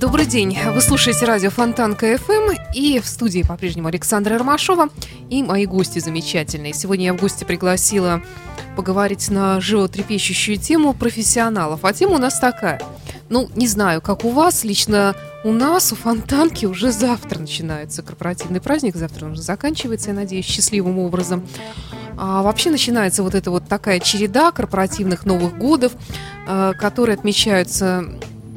Добрый день. Вы слушаете радио Фонтанка ФМ и в студии по-прежнему Александра Ромашова и мои гости замечательные. Сегодня я в гости пригласила поговорить на животрепещущую тему профессионалов. А тема у нас такая. Ну, не знаю, как у вас, лично у нас, у Фонтанки уже завтра начинается корпоративный праздник, завтра он уже заканчивается, я надеюсь, счастливым образом. А вообще начинается вот эта вот такая череда корпоративных Новых годов, э, которые отмечаются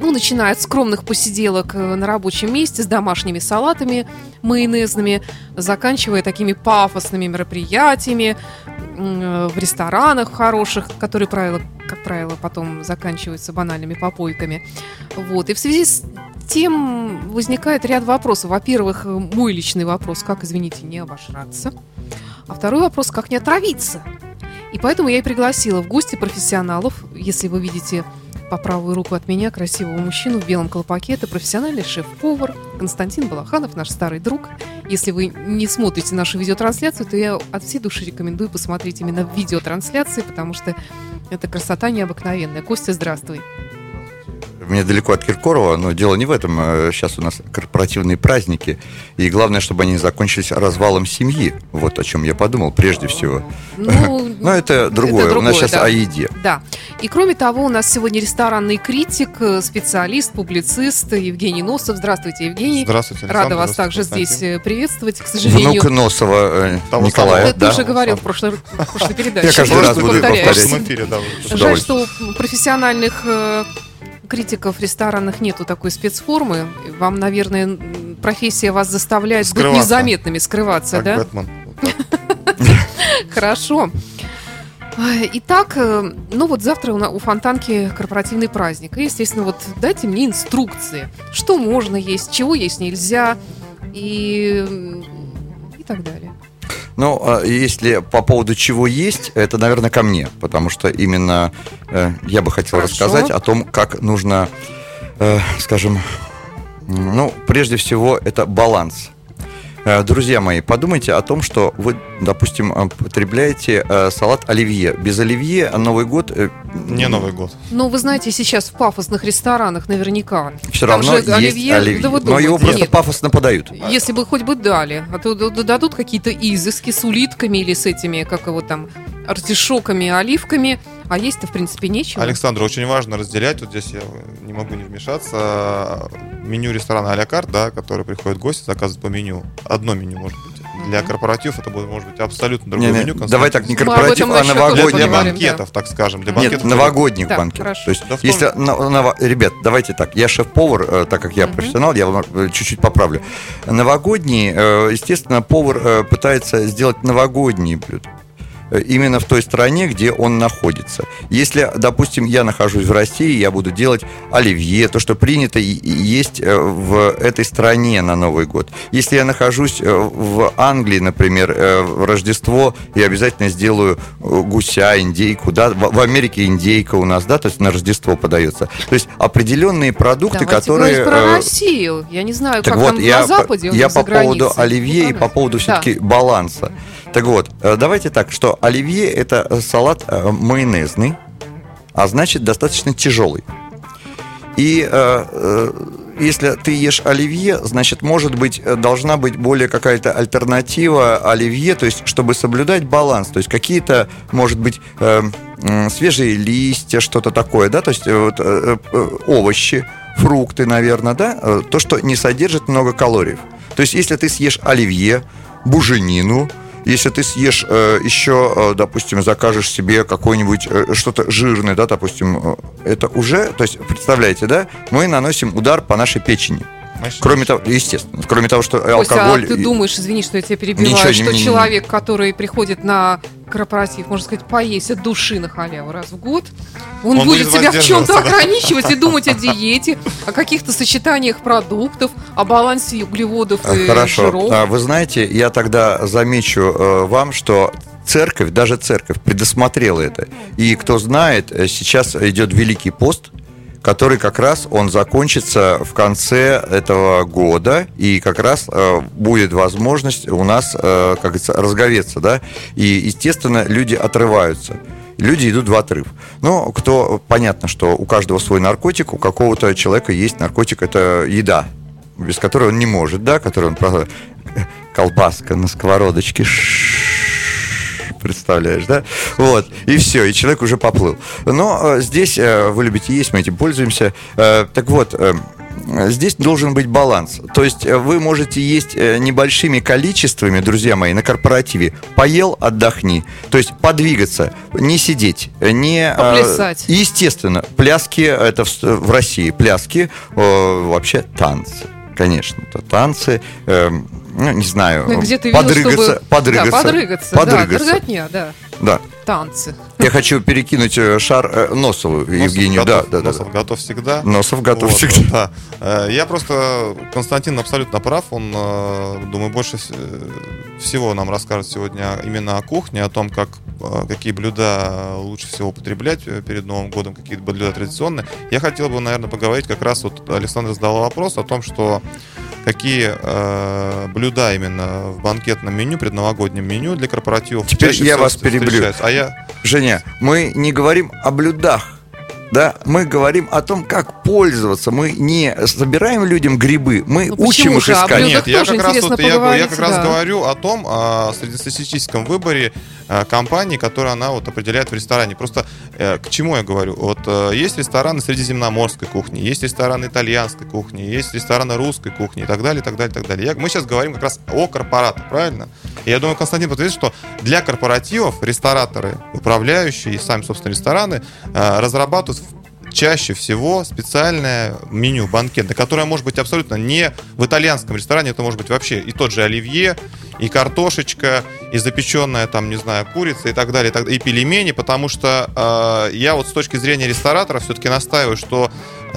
ну, начиная от скромных посиделок э, на рабочем месте с домашними салатами майонезными, заканчивая такими пафосными мероприятиями э, в ресторанах хороших, которые, правило, как правило, потом заканчиваются банальными попойками. Вот. И в связи с тем возникает ряд вопросов. Во-первых, мой личный вопрос, как, извините, не обожраться. А второй вопрос, как не отравиться. И поэтому я и пригласила в гости профессионалов. Если вы видите по правую руку от меня красивого мужчину в белом колпаке. Это профессиональный шеф-повар Константин Балаханов, наш старый друг. Если вы не смотрите нашу видеотрансляцию, то я от всей души рекомендую посмотреть именно видеотрансляции, потому что это красота необыкновенная. Костя, здравствуй. Мне далеко от Киркорова, но дело не в этом. Сейчас у нас корпоративные праздники, и главное, чтобы они закончились развалом семьи. Вот о чем я подумал прежде всего. Ну, но это другое. это другое. У нас сейчас да. о еде. Да. И кроме того, у нас сегодня ресторанный критик, специалист, публицист Евгений Носов. Здравствуйте, Евгений. Здравствуйте, Александр. Рада вас также здесь приветствовать. К сожалению... Внук Носова э, Того Николая. Ты да? уже говорил в прошлой, в прошлой передаче. Я каждый раз буду повторять. Жаль, что профессиональных критиков ресторанных нету такой спецформы. Вам, наверное, профессия вас заставляет скрываться. быть незаметными, скрываться, как да? Бэтмен. Хорошо. Итак, э, ну вот завтра у Фонтанки корпоративный праздник. И, естественно, вот дайте мне инструкции, что можно есть, чего есть нельзя и, и так далее. Ну, а если по поводу чего есть, это, наверное, ко мне, потому что именно э, я бы хотел Хорошо. рассказать о том, как нужно, э, скажем, ну, прежде всего, это баланс. Э, друзья мои, подумайте о том, что вы, допустим, э, потребляете э, салат оливье. Без оливье Новый год... Не Новый год. Ну, вы знаете, сейчас в пафосных ресторанах наверняка. Все равно есть оливье. оливье. Да вы Но его просто нет. пафосно подают. Если бы хоть бы дали. А то дадут какие-то изыски с улитками или с этими, как его там, артишоками, оливками. А есть-то, в принципе, нечего. Александр, очень важно разделять, вот здесь я не могу не вмешаться, меню ресторана а карт, да, который приходит гости, заказывает по меню. Одно меню может быть. Для корпоратив это будет, может быть, абсолютно другое не, меню. Давай так, не корпоратив, а новогодний. Для банкетов, да. так скажем. Для банкетов. Нет, новогодних да, банкетов. Хорошо. То есть, да, если, на, на, ребят, давайте так, я шеф-повар, э, так как я uh профессионал, я вам э, чуть-чуть поправлю. Новогодний, э, естественно, повар пытается сделать новогодние блюда именно в той стране, где он находится. Если, допустим, я нахожусь в России, я буду делать оливье, то, что принято есть э, в этой стране на Новый год. Если я нахожусь э, в Англии, например, э, в Рождество, я обязательно сделаю гуся, индейку, да, в Америке индейка у нас, да, то есть на Рождество подается. То есть определенные продукты, Давайте которые... про Россию. Я не знаю, так как вот, там я, на Западе, Я по поводу оливье и по поводу все-таки да. баланса. Так вот, давайте так, что оливье это салат э, майонезный, а значит достаточно тяжелый. И э, э, если ты ешь оливье, значит, может быть, должна быть более какая-то альтернатива оливье, то есть, чтобы соблюдать баланс, то есть какие-то, может быть, э, свежие листья, что-то такое, да, то есть э, вот, э, э, овощи, фрукты, наверное, да, то, что не содержит много калорий. То есть, если ты съешь оливье, буженину, если ты съешь э, еще, э, допустим, закажешь себе какое-нибудь э, что-то жирное, да, допустим, это уже, то есть, представляете, да, мы наносим удар по нашей печени. Кроме того, естественно, кроме того, что Костя, алкоголь... а ты думаешь, извини, что я тебя перебиваю, Ничего, что не, человек, который приходит на корпоратив, можно сказать, поесть от души на халяву раз в год, он, он будет, себя в чем-то да? ограничивать и думать о диете, о каких-то сочетаниях продуктов, о балансе углеводов и Хорошо. жиров. А вы знаете, я тогда замечу э, вам, что церковь, даже церковь предусмотрела это. И кто знает, э, сейчас идет Великий пост – который как раз он закончится в конце этого года, и как раз э, будет возможность у нас, э, как говорится, разговеться, да, и, естественно, люди отрываются. Люди идут в отрыв. Но кто, понятно, что у каждого свой наркотик, у какого-то человека есть наркотик, это еда, без которой он не может, да, который он просто колбаска на сковородочке, представляешь, да? Вот, и все, и человек уже поплыл. Но э, здесь э, вы любите есть, мы этим пользуемся. Э, так вот, э, здесь должен быть баланс. То есть э, вы можете есть э, небольшими количествами, друзья мои, на корпоративе. Поел, отдохни. То есть подвигаться, не сидеть, не... Э, Поплясать. Естественно, пляски, это в, в России, пляски, вообще танцы. Конечно, это танцы. Э, ну, не знаю, ну, где ты подрыгаться, чтобы... подрыгаться, да, подрыгаться, подрыгаться. Да, дрыготня, да. Да. Танцы. Я хочу перекинуть э, шар э, Носову, Носов Евгению. Готов, да, да, Носов да. готов всегда. Носов готов вот, всегда. Да. Э, я просто, Константин абсолютно прав. Он, думаю, больше всего нам расскажет сегодня именно о кухне, о том, как, какие блюда лучше всего употреблять перед Новым годом, какие блюда традиционные. Я хотел бы, наверное, поговорить как раз, вот Александр задал вопрос о том, что какие э, блюда именно в банкетном меню, предновогоднем меню для корпоративов. Теперь я вас переблю. А я... Женя, мы не говорим о блюдах да, мы говорим о том, как пользоваться. Мы не собираем людям грибы, мы ну, учим их искать. Нет, я как, раз, вот, я, я как да. раз говорю о том, о среднестатистическом выборе компании, которую она вот определяет в ресторане. Просто э, к чему я говорю? Вот э, есть рестораны средиземноморской кухни, есть рестораны итальянской кухни, есть рестораны русской кухни и так далее, и так далее, и так далее. Я, мы сейчас говорим как раз о корпоратах, правильно? И я думаю, Константин подтвердит, что для корпоративов рестораторы, управляющие и сами, собственно, рестораны разрабатывают чаще всего специальное меню, банкет, которое может быть абсолютно не в итальянском ресторане, это может быть вообще и тот же оливье, и картошечка, и запеченная там, не знаю, курица и так далее, и, так, и пельмени, потому что э, я вот с точки зрения ресторатора все-таки настаиваю, что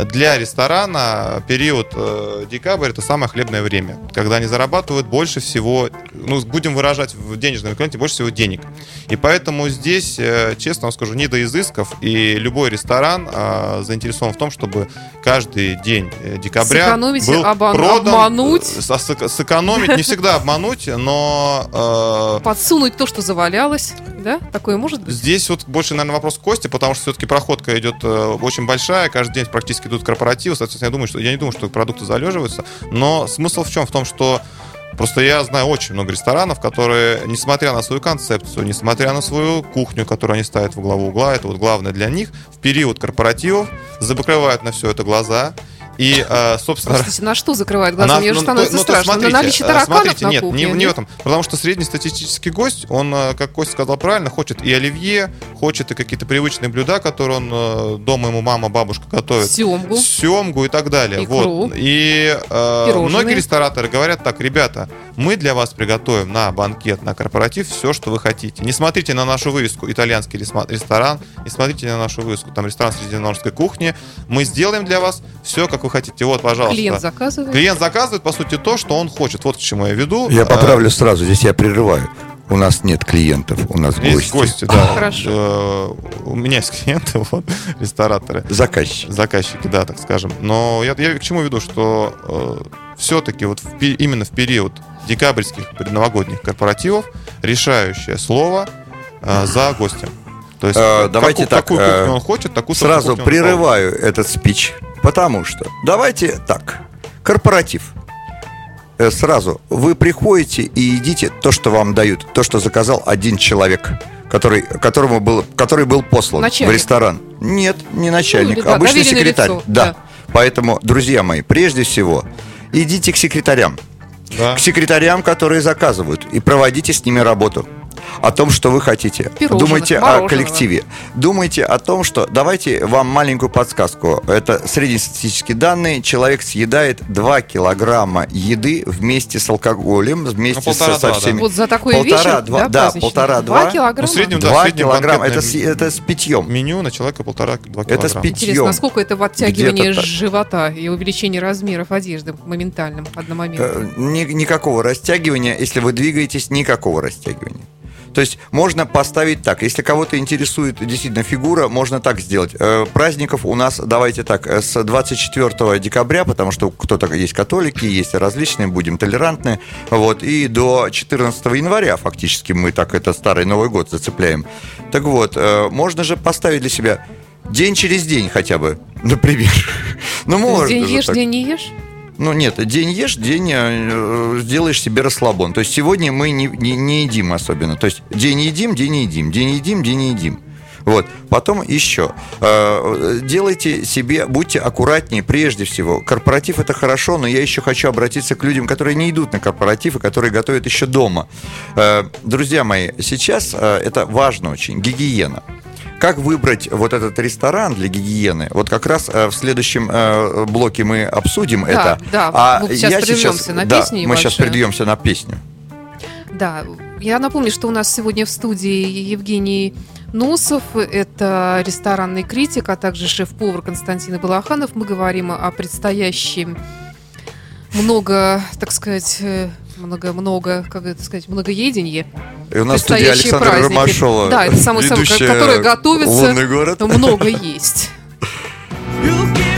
для ресторана период э, декабрь это самое хлебное время, когда они зарабатывают больше всего, ну, будем выражать в денежном эквиваленте, больше всего денег. И поэтому здесь, э, честно вам скажу, не до изысков, и любой ресторан э, заинтересован в том, чтобы каждый день э, декабря Сэкономить, был обман, продан, обмануть. Э, сэкономить, не всегда обмануть, но... Подсунуть то, что завалялось, да? Такое может быть? Здесь вот больше, наверное, вопрос к Косте, потому что все-таки проходка идет э, очень большая, каждый день практически идут корпоративы, соответственно, я думаю, что я не думаю, что продукты залеживаются, но смысл в чем? В том, что Просто я знаю очень много ресторанов, которые, несмотря на свою концепцию, несмотря на свою кухню, которую они ставят в главу угла, это вот главное для них, в период корпоративов закрывают на все это глаза, и, э, собственно... Простите, на что закрывает глаза? Мне же ну, становится ну, страшно. Смотрите, на наличие тараканов смотрите, на нет, кухне, не, не в этом. Потому что среднестатистический гость, он, э, как Костя сказал правильно, хочет и оливье, хочет и какие-то привычные блюда, которые он э, дома ему мама, бабушка готовит. Семгу. Семгу и так далее. Икру. Вот. И э, многие рестораторы говорят так, ребята, мы для вас приготовим на банкет, на корпоратив все, что вы хотите. Не смотрите на нашу вывеску итальянский ресторан, не смотрите на нашу вывеску там ресторан средиземноморской кухни. Мы сделаем для вас все, как вы хотите. Вот, пожалуйста. Клиент заказывает? Клиент заказывает, по сути, то, что он хочет. Вот к чему я веду. Я поправлю сразу, здесь я прерываю. У нас нет клиентов, у нас есть гости. гости, да. Хорошо. Э, у меня есть клиенты, вот, рестораторы. Заказчики. Заказчики, да, так скажем. Но я, я к чему веду, что э, все-таки вот в, именно в период декабрьских предновогодних корпоративов решающее слово э, за гостем. То есть, э, давайте какую, так, какую кухню он хочет, такую Сразу прерываю этот спич Потому что, давайте так, корпоратив. Э, сразу, вы приходите и едите то, что вам дают, то, что заказал один человек, который, которому был, который был послан начальник. в ресторан. Нет, не начальник, ну, да, обычный секретарь. Лицо, да. да. Поэтому, друзья мои, прежде всего, идите к секретарям. Да. К секретарям, которые заказывают, и проводите с ними работу о том, что вы хотите. Пирожных, Думайте мороженого. о коллективе. Думайте о том, что давайте вам маленькую подсказку. Это среднестатистические данные. Человек съедает 2 килограмма еды вместе с алкоголем, вместе ну, со, со всеми. Да. Вот за такой полтора, вечер, два, да, полтора-два. Два килограмма? Ну, среднем, да, два килограмма. Это с, это с питьем. Меню на человека полтора-два килограмма. Это с питьем. Интересно, насколько это в оттягивании живота и увеличении размеров одежды моментальным, одномоментно? Э, ни, никакого растягивания. Если вы двигаетесь, никакого растягивания. То есть можно поставить так. Если кого-то интересует действительно фигура, можно так сделать. Э, праздников у нас, давайте так, э, с 24 декабря, потому что кто-то есть католики, есть различные, будем толерантны. Вот, и до 14 января фактически мы так это старый Новый год зацепляем. Так вот, э, можно же поставить для себя день через день хотя бы, например. Ну, можно. День ешь, день не ешь? Ну нет, день ешь, день э, сделаешь себе расслабон. То есть сегодня мы не, не, не едим особенно. То есть день едим, день едим, день едим, день едим. Вот. Потом еще. Э, делайте себе, будьте аккуратнее прежде всего. Корпоратив это хорошо, но я еще хочу обратиться к людям, которые не идут на корпоратив и которые готовят еще дома. Э, друзья мои, сейчас э, это важно очень. Гигиена. Как выбрать вот этот ресторан для гигиены? Вот как раз э, в следующем э, блоке мы обсудим да, это. Да, а мы сейчас я сейчас, на да, песню. Мы сейчас придемся на песню. Да, я напомню, что у нас сегодня в студии Евгений Носов, это ресторанный критик, а также шеф-повар Константин Балаханов. Мы говорим о предстоящем много, так сказать, э, много-много, как это сказать, многоеденье. И у нас студия Александра праздники. Ромашова. Да, это самый самый, который готовится. Много есть.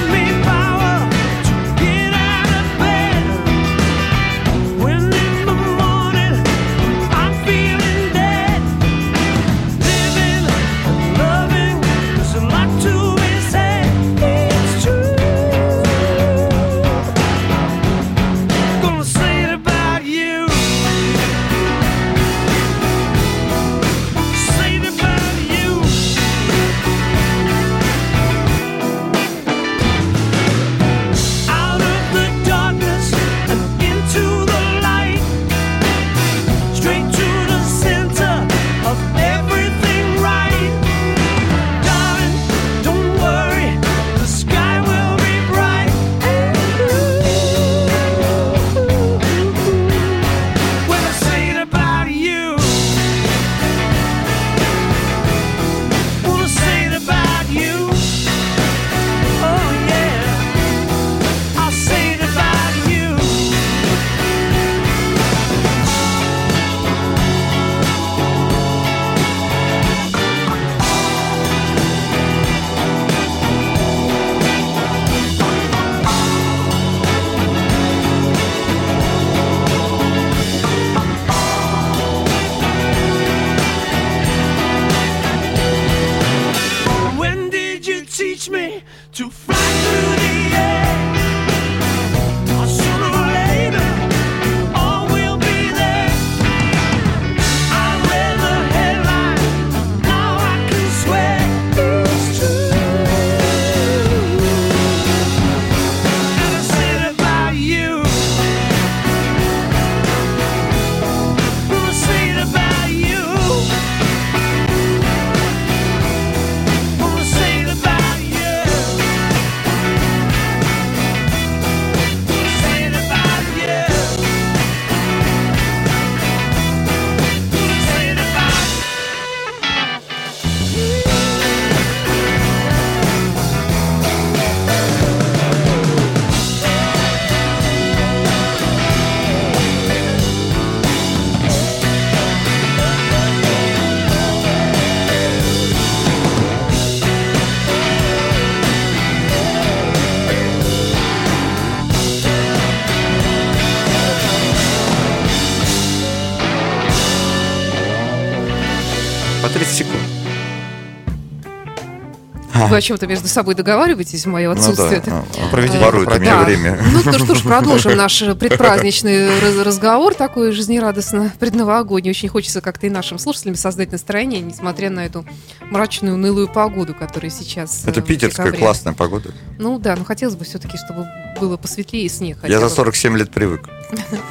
Вы о чем-то между собой договариваетесь в мое отсутствие? Ну, да. Ну, Проведите Воруйте мне время. Ну, ну что ж, продолжим наш предпраздничный разговор, такой жизнерадостно предновогодний. Очень хочется как-то и нашим слушателям создать настроение, несмотря на эту мрачную, унылую погоду, которая сейчас Это питерская классная погода. Ну да, но хотелось бы все-таки, чтобы было посветлее и снег. Я за 47 лет привык.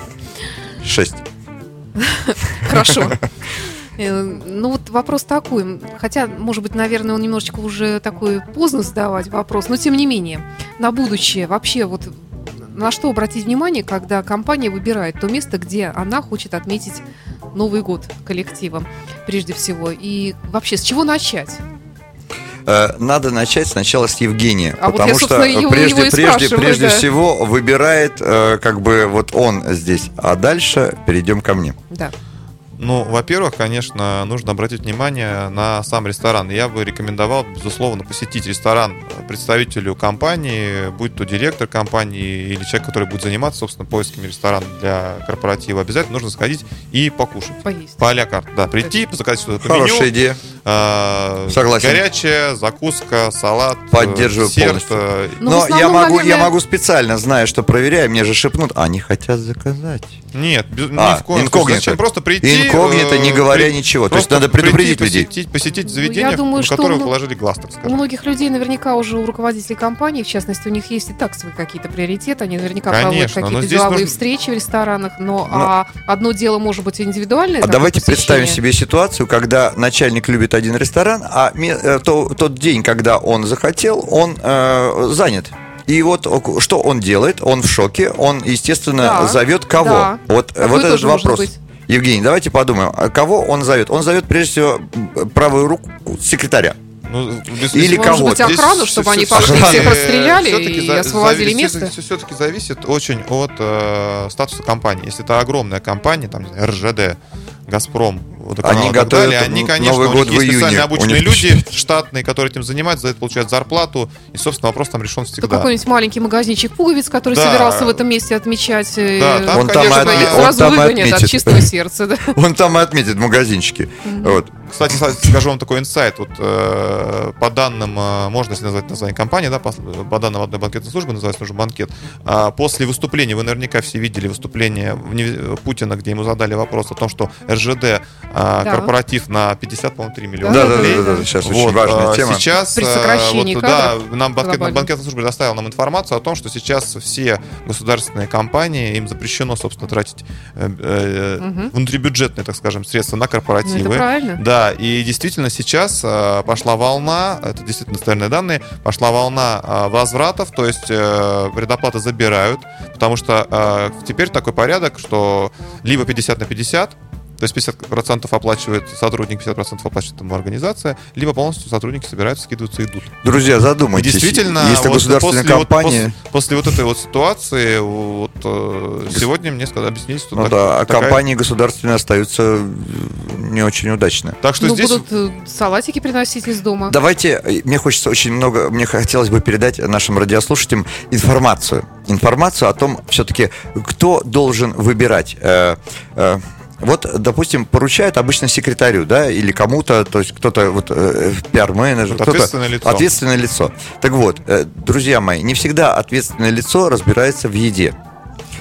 Шесть. Хорошо. Э, ну вот вопрос такой, хотя, может быть, наверное, он немножечко уже такой поздно задавать вопрос, но тем не менее, на будущее вообще вот на что обратить внимание, когда компания выбирает то место, где она хочет отметить Новый год коллективом, прежде всего, и вообще с чего начать? Э, надо начать сначала с Евгения, а потому вот я, что его, прежде, его прежде, прежде да. всего выбирает э, как бы вот он здесь, а дальше перейдем ко мне. Да. Ну, во-первых, конечно, нужно обратить внимание на сам ресторан. Я бы рекомендовал, безусловно, посетить ресторан представителю компании, будь то директор компании или человек, который будет заниматься, собственно, поисками ресторана для корпоратива. Обязательно нужно сходить и покушать. Поесть. По а Да, прийти, заказать что-то по Хорошая меню. идея. А, Согласен. Горячая, закуска, салат. Поддерживаю десерт. полностью. Э, Но, Но я, могу, наверное... я могу специально, зная, что проверяю, мне же шепнут, а они хотят заказать. Нет, без, а, ни в коем инкогнито. Зачем просто прийти? Инкогнито, не говоря при, ничего. То есть надо предупредить людей. Посетить, посетить заведение, ну, думаю, на которое вы положили глаз, так сказать. У многих людей наверняка уже у руководителей компании, в частности, у них есть и так свои какие-то приоритеты. Они наверняка проводят какие-то деловые нужно... встречи в ресторанах. Но, но а одно дело может быть индивидуальное. А давайте представим себе ситуацию, когда начальник любит один ресторан, а э, то, тот день, когда он захотел, он э, занят. И вот что он делает? Он в шоке. Он, естественно, да, зовет кого? Да. Вот, вот этот вопрос. Быть. Евгений, давайте подумаем, а кого он зовет? Он зовет прежде всего правую руку секретаря. Ну, без, Или может кого? быть, охрану, Здесь чтобы они пошли, всех расстреляли и за, освободили место? Все-таки зависит очень от э, статуса компании. Если это огромная компания, там, РЖД, Газпром, они готовят далее, они, конечно, Новый год у них в июне. специально обученные люди, штатные, которые этим занимаются, за это получают зарплату, и, собственно, вопрос там решен всегда. Это какой-нибудь маленький магазинчик пуговиц, который да. собирался в этом месте отмечать. Э, да, там, он конечно, там, сразу он там выгонят отметит. от чистого сердца. Да. Он там и отметит магазинчики. Вот. Кстати, скажу вам такой инсайт. Вот, э, по данным, э, можно если назвать название компании, да, по, по данным одной банкетной службы, называется уже банкет, э, после выступления, вы наверняка все видели выступление Путина, где ему задали вопрос о том, что РЖД э, да. корпоратив на 50, по-моему, 3 миллиона да, рублей. Да, да, да, да, сейчас вот, очень важная э, тема. Сейчас, При сокращении вот, да, нам банкет, банкетная служба предоставила нам информацию о том, что сейчас все государственные компании, им запрещено, собственно, тратить э, угу. внутрибюджетные, так скажем, средства на корпоративы. Ну, это правильно. Да, да, и действительно сейчас э, пошла волна, это действительно достоверные данные, пошла волна э, возвратов, то есть э, предоплаты забирают, потому что э, теперь такой порядок, что либо 50 на 50, то есть 50% оплачивает сотрудник, 50% оплачивает ему организация, либо полностью сотрудники собираются, скидываются и идут. Друзья, задумайтесь. И действительно, если вот государственная после, компания... Вот, после, после вот этой вот ситуации, вот, э, сегодня мне сказали, объяснили, что ну, так, да, а такая... компании государственные остаются не очень удачно. Так что ну, здесь... будут э, салатики приносить из дома. Давайте, э, мне хочется очень много, мне хотелось бы передать нашим радиослушателям информацию. Информацию о том, все-таки, кто должен выбирать. Э, э, вот, допустим, поручают обычно секретарю, да, или кому-то, то есть кто-то, вот, э, пиар-менеджер, ответственное лицо. Ответственное лицо. Так вот, э, друзья мои, не всегда ответственное лицо разбирается в еде.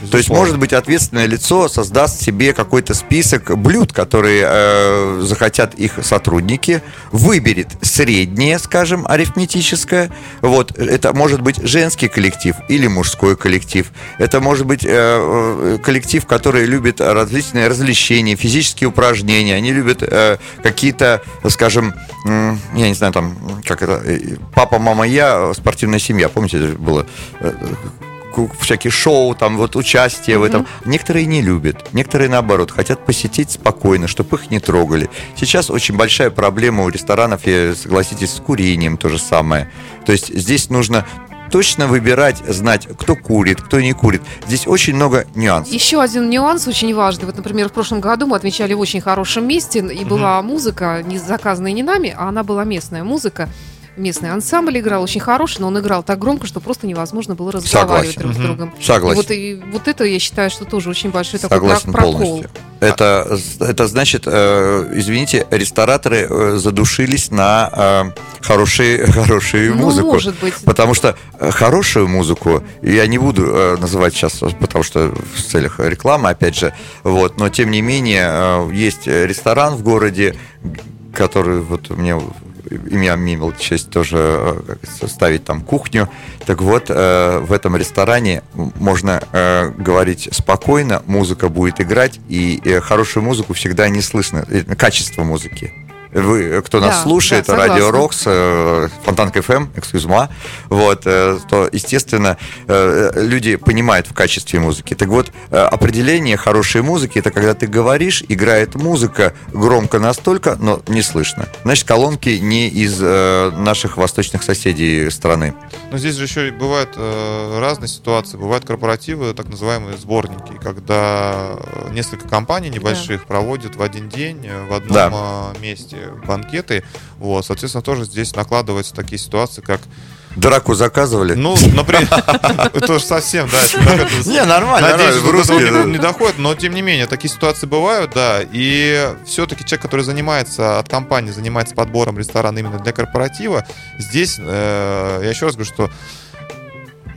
Безусловно. То есть, может быть, ответственное лицо создаст себе какой-то список блюд, которые э, захотят их сотрудники, выберет среднее, скажем, арифметическое. Вот, это может быть женский коллектив или мужской коллектив. Это может быть э, э коллектив, который любит различные развлечения, физические упражнения. Они любят э, какие-то, скажем, э, я не знаю, там, как это, э, папа, мама, я, спортивная семья. Помните, это было э, всякие шоу, там вот участие mm-hmm. в этом. Некоторые не любят, некоторые наоборот хотят посетить спокойно, чтобы их не трогали. Сейчас очень большая проблема у ресторанов, я согласитесь, с курением то же самое. То есть здесь нужно точно выбирать, знать, кто курит, кто не курит. Здесь очень много нюансов. Еще один нюанс очень важный. Вот, например, в прошлом году мы отмечали в очень хорошем месте, и была mm-hmm. музыка, не заказанная не нами, а она была местная музыка местный ансамбль играл очень хороший, но он играл так громко, что просто невозможно было разговаривать Согласен. друг с другом. Согласен. И вот, и вот это, я считаю, что тоже очень большой Согласен такой прокол. Полностью. Это, это значит, э, извините, рестораторы э, задушились на э, хорошие, хорошую ну, музыку. может быть. Потому что э, хорошую музыку, я не буду э, называть сейчас, потому что в целях рекламы, опять же, вот, но тем не менее, э, есть ресторан в городе, который вот мне имя имел честь тоже э, ставить там кухню. Так вот, э, в этом ресторане можно э, говорить спокойно, музыка будет играть, и хорошую музыку всегда не слышно, качество музыки вы, кто нас да, слушает, да, радио Рокс, э, Фонтанка ФМ, экскюзма, вот, э, то, естественно, э, люди понимают в качестве музыки. Так вот, определение хорошей музыки это когда ты говоришь, играет музыка громко настолько, но не слышно. Значит, колонки не из наших восточных соседей страны. Но здесь же еще бывают разные ситуации. Бывают корпоративы, так называемые сборники, когда несколько компаний небольших да. проводят в один день в одном да. месте банкеты. Вот, соответственно, тоже здесь накладываются такие ситуации, как Драку заказывали? Ну, например, это же совсем, да. Не, нормально. Надеюсь, что до не доходит, но тем не менее, такие ситуации бывают, да. И все-таки человек, который занимается от компании, занимается подбором ресторана именно для корпоратива, здесь, э, я еще раз говорю, что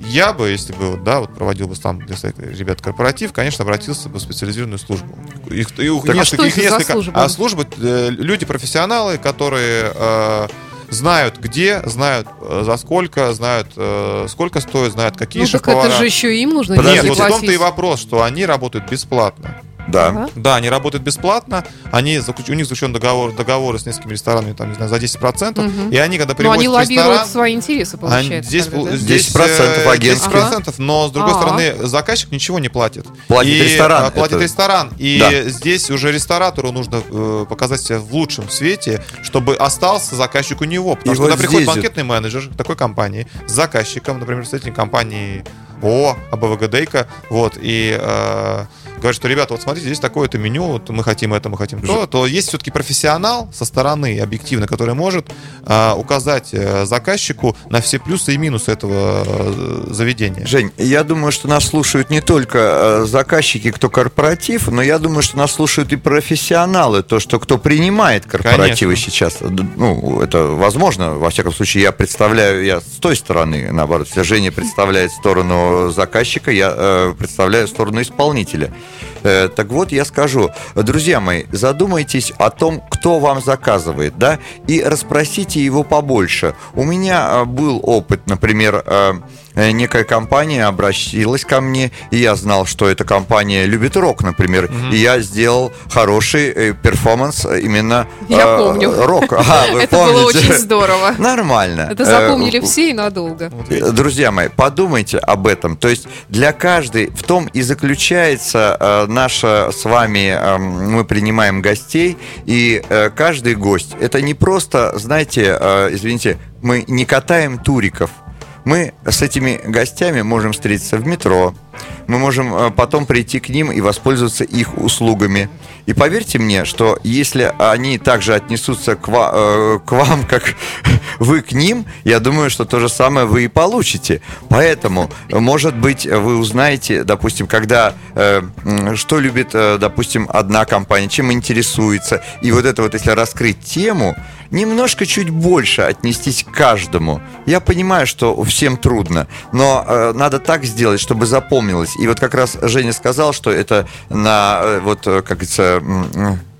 я бы, если бы, да, вот проводил бы сам для своих ребят корпоратив, конечно, обратился бы в специализированную службу. Их, их так несколько, а их несколько. Служба? А службы э, люди профессионалы, которые э, знают где, знают э, за сколько, знают э, сколько стоит, знают какие ну, так это же еще им нужно. Нет, вот в том-то и вопрос, что они работают бесплатно. Да. Ага. Да, они работают бесплатно, они, у них заключен договор, договоры с несколькими ресторанами, там, не знаю, за 10%, угу. и они, когда приводят но они лоббируют ресторан, свои интересы, получается. Они, здесь, тогда, да? здесь 10% агентских. 10%, но, с другой ага. стороны, заказчик ничего не платит. Платит и, ресторан. А, платит это... ресторан. И да. здесь уже ресторатору нужно э, показать себя в лучшем свете, чтобы остался заказчик у него. Потому и что вот когда приходит банкетный менеджер такой компании с заказчиком, например, с этим компанией ООО, АБВГДейка, вот, и э, говорят, что, ребята, вот смотрите, здесь такое-то меню, вот мы хотим это, мы хотим то, то есть все-таки профессионал со стороны, объективно, который может э, указать заказчику на все плюсы и минусы этого э, заведения. Жень, я думаю, что нас слушают не только э, заказчики, кто корпоратив, но я думаю, что нас слушают и профессионалы, то, что кто принимает корпоративы Конечно. сейчас. Ну, это возможно, во всяком случае, я представляю, я с той стороны, наоборот, если Женя представляет сторону заказчика, я э, представляю сторону исполнителя. Э, так вот, я скажу, друзья мои, задумайтесь о том, кто вам заказывает, да, и расспросите его побольше. У меня э, был опыт, например, э, некая компания обратилась ко мне, и я знал, что эта компания любит рок, например, mm-hmm. и я сделал хороший э, перформанс именно я э, помню. рок. А, вы Это помните? было очень здорово. Нормально. Это запомнили э, все и надолго. Друзья мои, подумайте об этом. То есть для каждой, в том и заключается э, наша с вами, э, мы принимаем гостей, и э, каждый гость, это не просто, знаете, э, извините, мы не катаем туриков, мы с этими гостями можем встретиться в метро, мы можем э, потом прийти к ним и воспользоваться их услугами. И поверьте мне, что если они также отнесутся к, ва- э, к вам, как вы к ним, я думаю, что то же самое вы и получите. Поэтому, может быть, вы узнаете, допустим, когда, э, что любит, допустим, одна компания, чем интересуется. И вот это вот, если раскрыть тему, немножко чуть больше отнестись к каждому. Я понимаю, что всем трудно, но э, надо так сделать, чтобы запомнилось. И вот как раз Женя сказал, что это на э, вот, э, как говорится,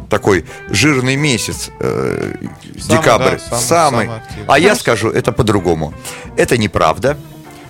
такой жирный месяц, э, самый, декабрь, да, самый, самый. самый а я скажу, это по-другому. Это неправда,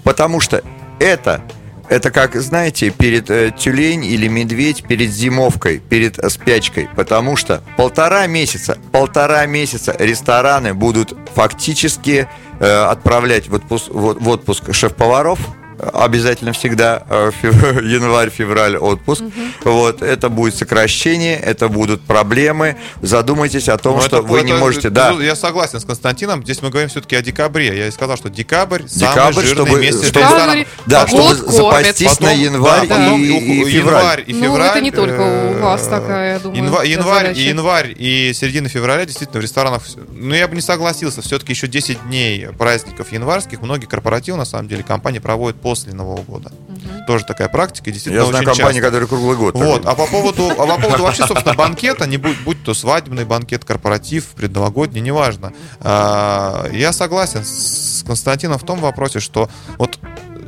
потому что это это как, знаете, перед э, тюлень или медведь перед зимовкой, перед спячкой. Потому что полтора месяца, полтора месяца рестораны будут фактически э, отправлять в отпуск, в, в отпуск шеф-поваров, обязательно всегда э, январь-февраль отпуск. Угу. Вот, это будет сокращение, это будут проблемы. Задумайтесь о том, Но ну, что это, вы это, не можете... Это, да. Я согласен с Константином, здесь мы говорим все-таки о декабре. Я сказал, что декабрь, декабрь самый жирный чтобы, месяц чтобы, Да, чтобы запастись потом, на январь да, и, и, и февраль. и февраль. Ну, это не только у вас такая, я думаю. Январь, январь, и январь и середина февраля действительно в ресторанах... Ну, я бы не согласился. Все-таки еще 10 дней праздников январских многие корпоративы, на самом деле, компании проводят после Нового года. Угу. Тоже такая практика, действительно Я знаю очень компании, которые круглый год. Вот, а по поводу, а по поводу вообще, собственно, банкета, не будь, будь то свадебный банкет, корпоратив, предновогодний, неважно. А, я согласен с Константином в том вопросе, что вот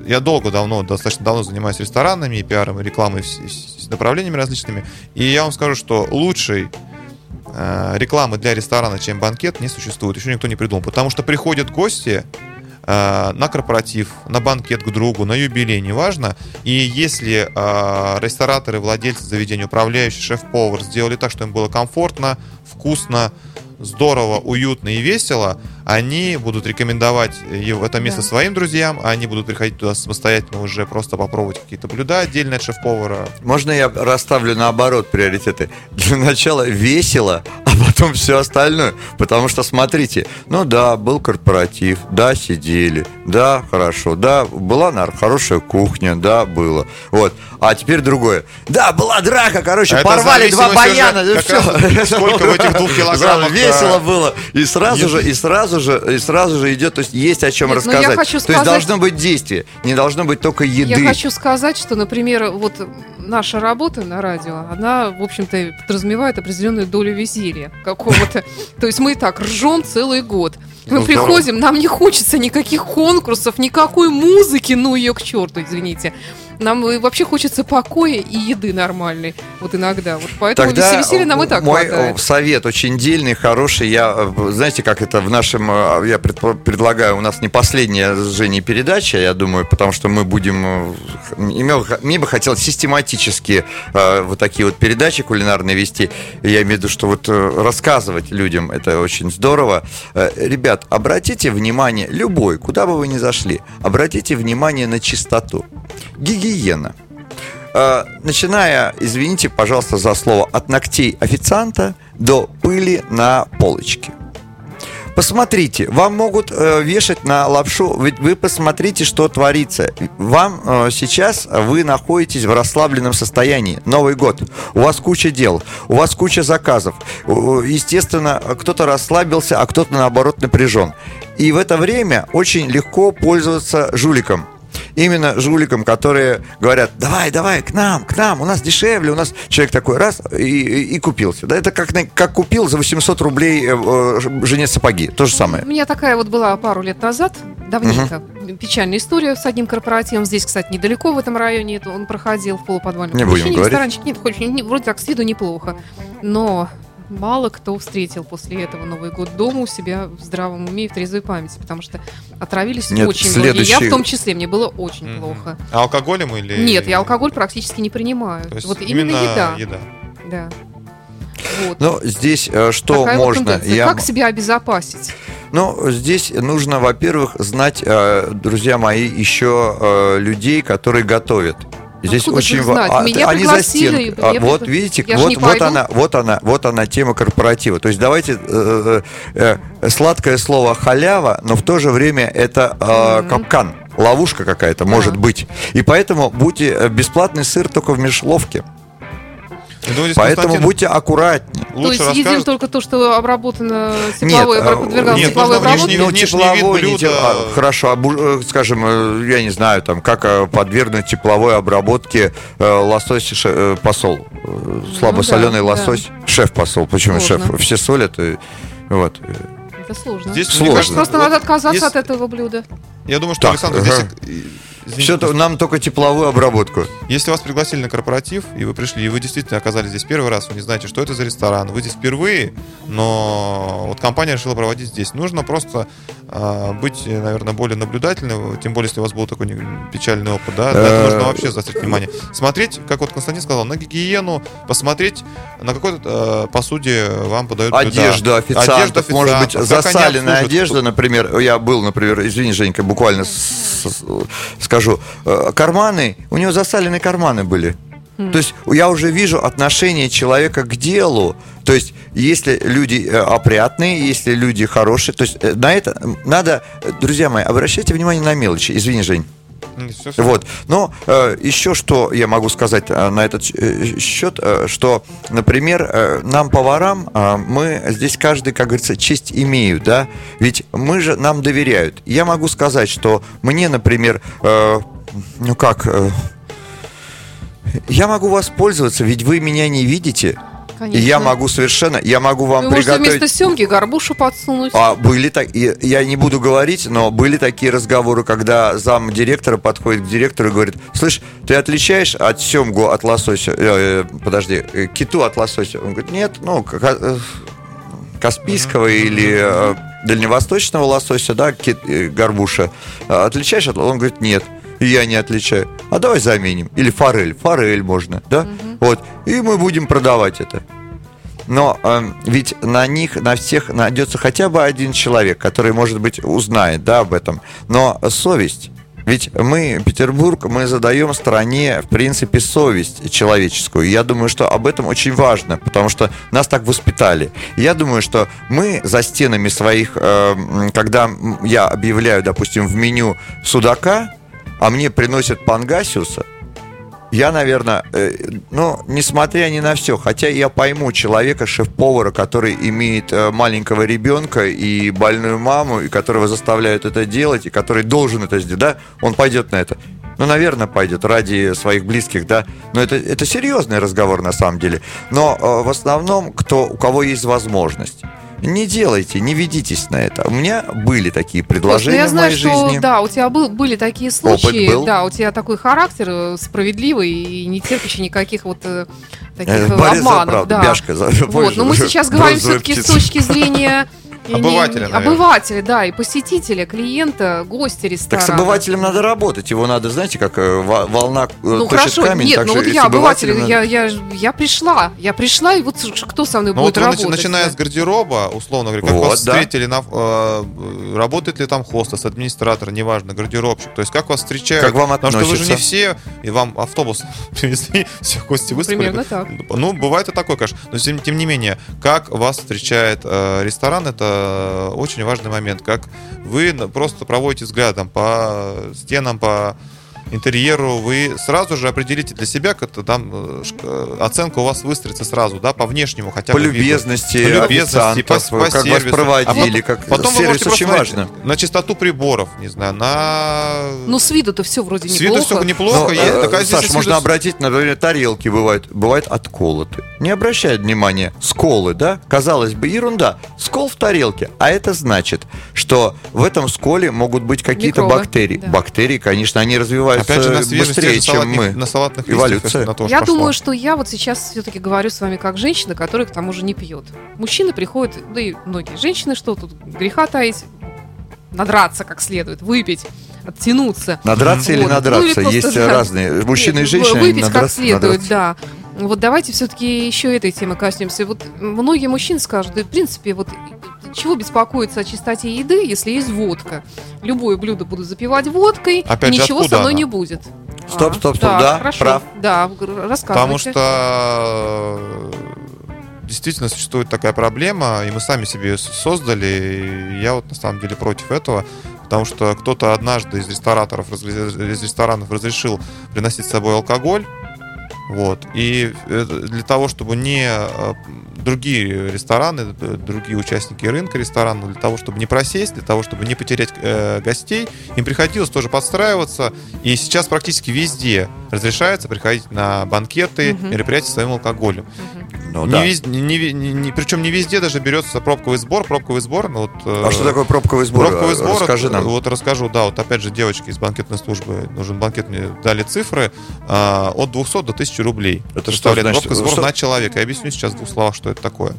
я долго, давно, достаточно давно занимаюсь ресторанами, и пиаром, и рекламой, и направлениями различными. И я вам скажу, что лучший э, рекламы для ресторана, чем банкет, не существует. Еще никто не придумал. Потому что приходят гости, на корпоратив, на банкет к другу, на юбилей, неважно. И если э, рестораторы, владельцы заведения, управляющий, шеф-повар сделали так, что им было комфортно, вкусно, здорово, уютно и весело, они будут рекомендовать это место да. своим друзьям, они будут приходить туда самостоятельно уже просто попробовать какие-то блюда отдельно от шеф-повара. Можно я расставлю наоборот приоритеты? Для начала весело, а потом все остальное. Потому что, смотрите, ну да, был корпоратив, да, сидели, да, хорошо, да, была хорошая кухня, да, было. Вот. А теперь другое. Да, была драка, короче, а порвали два баяна, и все. Сколько в этих двух килограммах? Весело было. И сразу же, и сразу же, и сразу же идет, то есть есть о чем рассказать. Я хочу сказать, то есть должно быть действие, не должно быть только еды. Я хочу сказать, что, например, вот наша работа на радио, она, в общем-то, подразумевает определенную долю веселья какого-то. То есть мы и так ржем целый год. Мы ну, приходим, нам не хочется никаких конкурсов, никакой музыки, ну ее к черту, извините. Нам вообще хочется покоя и еды нормальной. Вот иногда. Вот поэтому Тогда веселья нам и так мой хватает. совет очень дельный, хороший. Я, знаете, как это в нашем... Э, я предлагаю, у нас не последняя с Женей передача, я думаю, потому что мы будем... Э, мне бы хотелось систематически э, вот такие вот передачи кулинарные вести. Я имею в виду, что вот рассказывать людям, это очень здорово. Ребят, обратите внимание, любой, куда бы вы ни зашли, обратите внимание на чистоту. Гигиена. Э, начиная, извините, пожалуйста, за слово, от ногтей официанта до пыли на полочке. Посмотрите, вам могут э, вешать на лапшу, ведь вы посмотрите, что творится. Вам э, сейчас вы находитесь в расслабленном состоянии. Новый год, у вас куча дел, у вас куча заказов. Естественно, кто-то расслабился, а кто-то наоборот напряжен. И в это время очень легко пользоваться жуликом именно жуликам, которые говорят, давай, давай, к нам, к нам, у нас дешевле, у нас человек такой раз и, и, и купился. Да, это как, как купил за 800 рублей э, э, жене сапоги, то же самое. У меня такая вот была пару лет назад, давненько, угу. печальная история с одним корпоративом. Здесь, кстати, недалеко в этом районе, это он проходил в полуподвальном Не будем говорить. Ресторанчик, нет, хоть, вроде так с виду неплохо. Но мало кто встретил после этого Новый год дома у себя в здравом уме и в трезвой памяти, потому что отравились Нет, очень следующий... многие. Я в том числе, мне было очень mm-hmm. плохо. А алкоголем или... Нет, я алкоголь практически не принимаю. То есть вот именно, именно еда. еда. Да. Вот. Но здесь э, что Такая можно? Вот я... Как себя обезопасить? Ну, здесь нужно, во-первых, знать, э, друзья мои, еще э, людей, которые готовят. Здесь Откуда очень важно. А, Меня они за стенкой. А, вот видите, я вот, вот она, вот она, вот она тема корпоратива. То есть давайте э, э, э, сладкое слово халява, но в то же время это э, mm-hmm. капкан, ловушка какая-то да. может быть. И поэтому будьте э, бесплатный сыр только в мешеловке. Думаю, Поэтому будьте аккуратнее. То есть едим только то, что обработано тепловой, нет, подвергалось нет, тепловой обработке? Ну, тепловой, не теп... а, хорошо, а, скажем, э, я не знаю, там, как э, подвергнуть тепловой обработке э, лосось ше, посол. Слабосоленый ну, да, лосось, да. шеф-посол. Почему Сложно. шеф? Все солят. И, вот. Это сложно. Здесь сложно. Кажется, Просто вот надо отказаться есть... от этого блюда. Я думаю, что так, Александр, здесь Извините, Все, нам только тепловую обработку. Если вас пригласили на корпоратив, и вы пришли, и вы действительно оказались здесь первый раз, вы не знаете, что это за ресторан, вы здесь впервые, но вот компания решила проводить здесь. Нужно просто э, быть, наверное, более наблюдательным, тем более, если у вас был такой печальный опыт, да, на это нужно вообще заострить внимание. Смотреть, как вот Константин сказал, на гигиену, посмотреть, на какой-то э, посуде вам подают Одежда официантов, одежда официантов, может быть, засаленная одежда, например, я был, например, извини, Женька, буквально скажу, э, карманы, у него засаленные карманы были. То есть я уже вижу отношение человека к делу. То есть если люди э, опрятные, если люди хорошие, то есть э, на это надо, друзья мои, обращайте внимание на мелочи. Извини, Жень. Все. Вот. Но э, еще что я могу сказать э, на этот э, счет, что, например, нам поварам мы здесь каждый, как говорится, честь имеют, да, ведь мы же нам доверяют. Я могу сказать, что мне, например, ну как, я могу воспользоваться, ведь вы меня не видите. Конечно. И я могу совершенно, я могу вам Вы приготовить... вместо семги горбушу подсунуть. А были так, я не буду говорить, но были такие разговоры, когда зам директора подходит к директору и говорит, слышь, ты отличаешь от семгу от лосося, э, э, подожди, э, киту от лосося? Он говорит, нет, ну, э, Каспийского mm-hmm. или э, дальневосточного лосося, да, кит, э, горбуша, отличаешь от... Он говорит, нет я не отличаю. А давай заменим. Или форель. Форель можно, да? Угу. Вот. И мы будем продавать это. Но э, ведь на них, на всех найдется хотя бы один человек, который, может быть, узнает да, об этом. Но совесть ведь мы, Петербург, мы задаем стране, в принципе, совесть человеческую. Я думаю, что об этом очень важно, потому что нас так воспитали. Я думаю, что мы за стенами своих, э, когда я объявляю, допустим, в меню судака, а мне приносят пангасиуса, я, наверное, э, ну, несмотря ни на все, хотя я пойму человека, шеф-повара, который имеет э, маленького ребенка и больную маму, и которого заставляют это делать, и который должен это сделать, да, он пойдет на это. Ну, наверное, пойдет ради своих близких, да. Но это, это серьезный разговор на самом деле. Но э, в основном, кто, у кого есть возможность не делайте, не ведитесь на это. У меня были такие предложения я знаю, в моей что, жизни. Да, у тебя был, были такие случаи. Опыт был. Да, у тебя такой характер э, справедливый и не терпящий никаких вот э, таких э, обманов. Да. бяшка за, вот, но мы сейчас говорим все-таки с точки зрения Обывателя, не, Обывателя, да, и посетителя, клиента, гостя ресторана. Так с обывателем надо работать. Его надо, знаете, как э, волна э, Ну хорошо, камень, нет, ну вот я обыватель, надо... я, я, я пришла, я пришла, и вот кто со мной ну, будет вот работать? начиная да? с гардероба, условно говоря, как вот, вас да. встретили, на, э, работает ли там хостес, администратор, неважно, гардеробщик, то есть как вас встречают? Как вам относятся? Потому что вы же не все, и вам автобус привезли, все гости выставили. Примерно так. Ну, бывает и такое, конечно. Но тем, тем не менее, как вас встречает э, ресторан, это Э, очень важный момент, как вы просто проводите взглядом по стенам, по интерьеру, вы сразу же определите для себя, как там э, э, оценка у вас выстроится сразу, да, по внешнему хотя бы. По любезности, по любезности, по, по как сервису. вас проводили, а как потом сервис очень важно. На чистоту приборов, не знаю, на... Ну, с виду-то все вроде неплохо. С виду все неплохо. Но, э, так, а Саш, можно виду... обратить, например, тарелки бывают, бывают отколоты. Не обращают внимания. Сколы, да? Казалось бы, ерунда. Скол в тарелке. А это значит, что в этом сколе могут быть какие-то бактерии. Да. Бактерии, конечно, они развиваются Опять же, на быстрее, чем мы. На салатных Эволюция. На то, я пошло. думаю, что я вот сейчас все-таки говорю с вами как женщина, которая к тому же не пьет. Мужчины приходят, да и многие женщины, что тут греха таить, надраться как следует, выпить оттянуться. Надраться вот. или надраться? Ну, или Есть да. разные. Мужчины и женщины. Выпить надраться, как следует, надраться. да. Вот давайте все-таки еще этой темы коснемся. Вот многие мужчины скажут, да, в принципе, вот чего беспокоиться о чистоте еды, если есть водка? Любое блюдо буду запивать водкой, Опять и ничего со мной она? не будет. Стоп, стоп, стоп, да, да хорошо. прав. Да, рассказывайте. Потому что э, действительно существует такая проблема, и мы сами себе ее создали, и я вот на самом деле против этого, потому что кто-то однажды из рестораторов, из ресторанов разрешил приносить с собой алкоголь, вот. И э, для того, чтобы не э, другие рестораны, другие участники рынка ресторана, для того, чтобы не просесть, для того, чтобы не потерять э, гостей, им приходилось тоже подстраиваться. И сейчас практически везде разрешается приходить на банкеты, угу. мероприятия с своим алкоголем. Угу. Ну, не да. вез, не, не, не, причем не везде даже берется пробковый сбор. Пробковый сбор, ну, вот, а э, что такое пробковый сбор? Пробковый сбор, расскажи нам. Вот расскажу, да, вот опять же девочки из банкетной службы, нужен банкет, мне дали цифры, э, от 200 до 1000 рублей. Это что значит? Пробковый сбор что? на человека. Я объясню сейчас в двух словах, что это такое.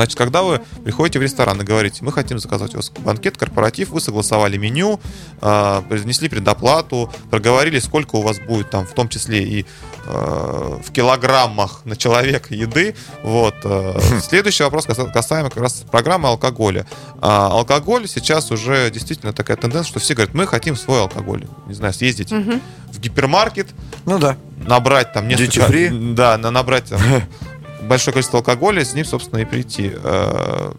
Значит, когда вы приходите в ресторан и говорите, мы хотим заказать у вас банкет, корпоратив, вы согласовали меню, э, принесли предоплату, проговорили, сколько у вас будет там, в том числе и э, в килограммах на человека еды. Вот. Э, следующий вопрос касаемо как раз программы алкоголя. А, алкоголь сейчас уже действительно такая тенденция, что все говорят, мы хотим свой алкоголь. Не знаю, съездить в гипермаркет, ну да, набрать там несколько... Да, набрать там, большое количество алкоголя, с ним, собственно, и прийти. Э,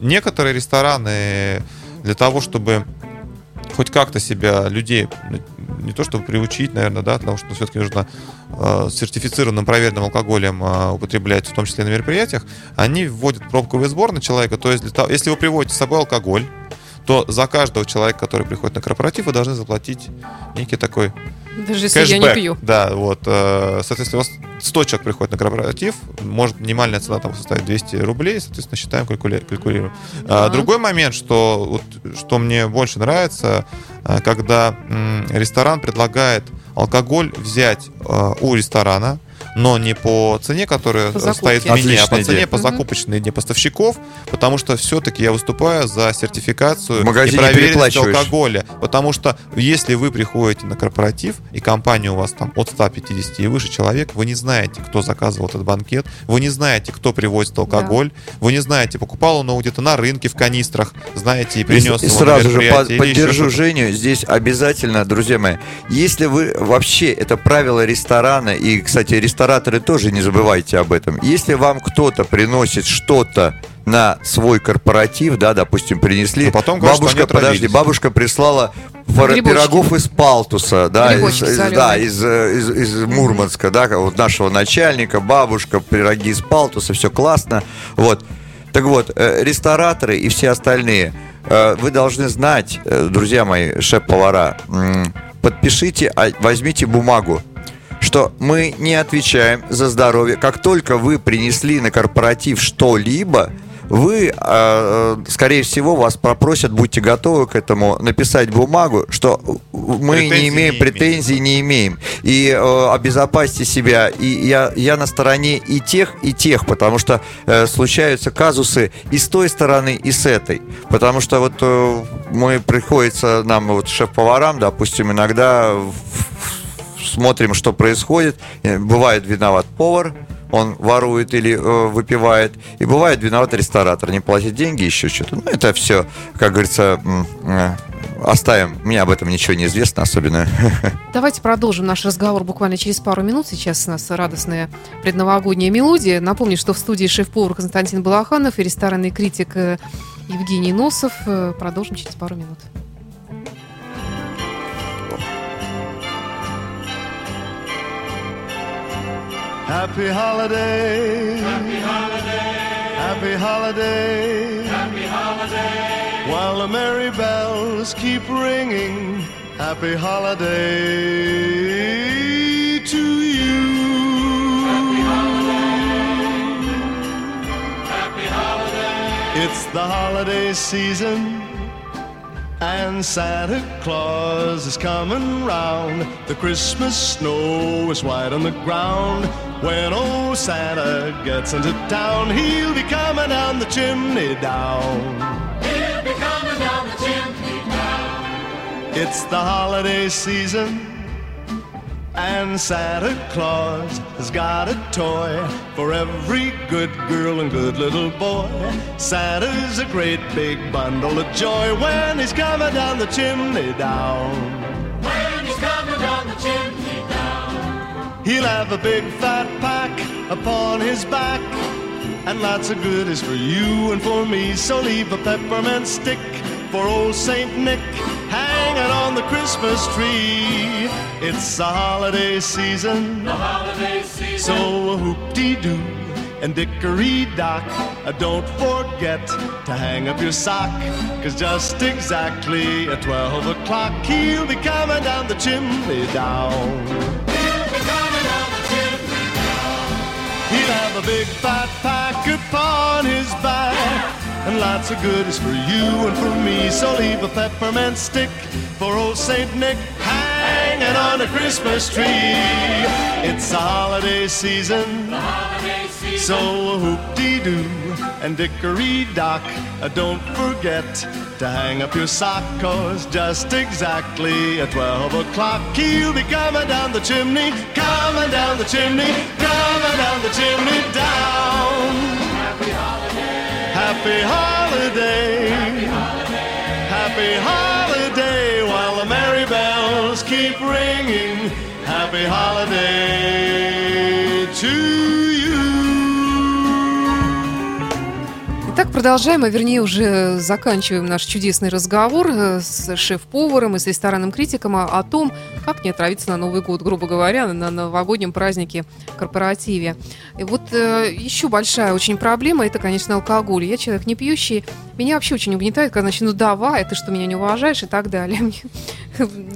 некоторые рестораны для того, чтобы хоть как-то себя, людей, не то чтобы приучить, наверное, да, потому что все-таки нужно э, сертифицированным, проверенным алкоголем э, употреблять, в том числе на мероприятиях, они вводят пробковый сбор на человека. То есть, для того, если вы приводите с собой алкоголь, то за каждого человека, который приходит на корпоратив, вы должны заплатить некий такой Даже если кэшбэк. я не пью. Да, вот. Э, соответственно, у вас 100 человек приходит на корпоратив, может минимальная цена там составит 200 рублей, соответственно, считаем, калькулируем. Uh-huh. Другой момент, что, вот, что мне больше нравится, э, когда ресторан предлагает алкоголь взять э, у ресторана, но не по цене, которая по стоит в меню, а по цене по закупочной дне поставщиков, потому что все-таки я выступаю за сертификацию и проверенность алкоголя. Потому что если вы приходите на корпоратив, и компания у вас там от 150 и выше человек, вы не знаете, кто заказывал этот банкет, вы не знаете, кто привозит алкоголь, да. вы не знаете, покупал он его где-то на рынке в канистрах, знаете, и принес и, и сразу же под, поддержу Женю, здесь обязательно, друзья мои, если вы вообще, это правило ресторана, и, кстати, рестораторы тоже не забывайте об этом, если вам кто-то приносит что-то на свой корпоратив, да, допустим, принесли. Но потом говорят, бабушка, подожди, бабушка прислала Грибочки. пирогов из Палтуса, да, из, из, да, из, из, из Мурманска, да, вот нашего начальника, бабушка, пироги из Палтуса, все классно, вот. Так вот, э, рестораторы и все остальные, э, вы должны знать, э, друзья мои, шеф-повара, подпишите, а, возьмите бумагу, что мы не отвечаем за здоровье. Как только вы принесли на корпоратив что-либо, вы, э, скорее всего, вас попросят, будьте готовы к этому, написать бумагу, что мы претензий не имеем, не претензий не имеем. И э, обезопасьте себя. И я, я на стороне и тех, и тех, потому что э, случаются казусы и с той стороны, и с этой. Потому что вот э, мы приходится нам, вот шеф-поварам, допустим, иногда смотрим, что происходит. Э, бывает виноват повар, он ворует или э, выпивает. И бывает виноват ресторатор, не платит деньги, еще что-то. Ну, это все, как говорится, э, оставим. Мне об этом ничего не известно особенно. Давайте продолжим наш разговор буквально через пару минут. Сейчас у нас радостная предновогодняя мелодия. Напомню, что в студии шеф-повар Константин Балаханов и ресторанный критик э, Евгений Носов. Э, продолжим через пару минут. Happy holiday. Happy holiday. Happy holiday. Happy holiday. While the merry bells keep ringing. Happy holiday to you. Happy holiday. Happy holiday. It's the holiday season and Santa Claus is coming round. The Christmas snow is white on the ground. When old Santa gets into town, he'll be coming down the chimney down. He'll be coming down the chimney down. It's the holiday season and Santa Claus has got a toy for every good girl and good little boy. Santa's a great big bundle of joy when he's coming down the chimney down. When he's coming down the chimney down. He'll have a big fat pack upon his back. And lots of goodies for you and for me. So leave a peppermint stick for old Saint Nick hanging on the Christmas tree. It's a holiday season, the holiday season. so a hoop-dee-doo and dickory-dock. Uh, don't forget to hang up your sock, cause just exactly at 12 o'clock he'll be coming down the chimney down. He'll be coming down the chimney down. He'll have a big fat pack upon his back and lots of goodies for you and for me. So leave a peppermint stick for old Saint Nick hanging on a Christmas tree. It's a holiday season, holiday season. so hoop-dee-doo and dickory-dock. Uh, don't forget to hang up your sock, cause just exactly at 12 o'clock he'll be coming down the chimney, coming down the chimney, coming down the chimney down. Happy holiday. Happy holiday while the merry bells keep ringing. Happy holiday to продолжаем, а вернее уже заканчиваем наш чудесный разговор э, с шеф-поваром и с ресторанным критиком о, том, как не отравиться на Новый год, грубо говоря, на новогоднем празднике, корпоративе. И вот э, еще большая очень проблема, это, конечно, алкоголь. Я человек не пьющий, меня вообще очень угнетает, когда начнут, давай, ты что, меня не уважаешь и так далее.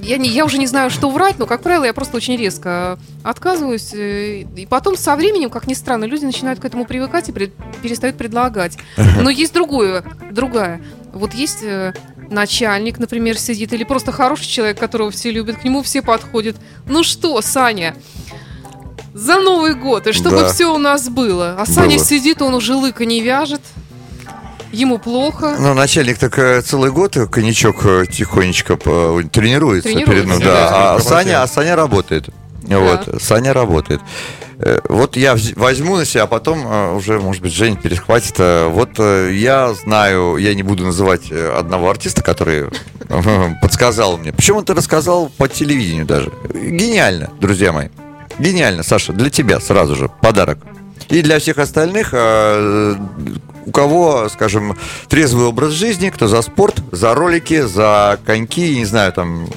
Я, не, я уже не знаю, что врать, но, как правило, я просто очень резко отказываюсь. Э, и потом со временем, как ни странно, люди начинают к этому привыкать и пред, перестают предлагать. Но есть другое, другая. Вот есть э, начальник, например, сидит, или просто хороший человек, которого все любят, к нему все подходят. Ну что, Саня, За Новый год. И чтобы да. все у нас было. А Саня было. сидит, он уже лыка не вяжет. Ему плохо. Ну, начальник так э, целый год коньячок э, тихонечко тренируется, тренируется перед ну, да. да. А, Саня, а Саня работает. Да. Вот, Саня работает. Э, вот я возьму на себя, а потом уже, может быть, Женя перехватит. Вот я знаю, я не буду называть одного артиста, который подсказал мне. Почему это рассказал по телевидению даже? Гениально, друзья мои. Гениально, Саша, для тебя сразу же подарок. И для всех остальных, у кого, скажем, трезвый образ жизни, кто за спорт, за ролики, за коньки, не знаю, там...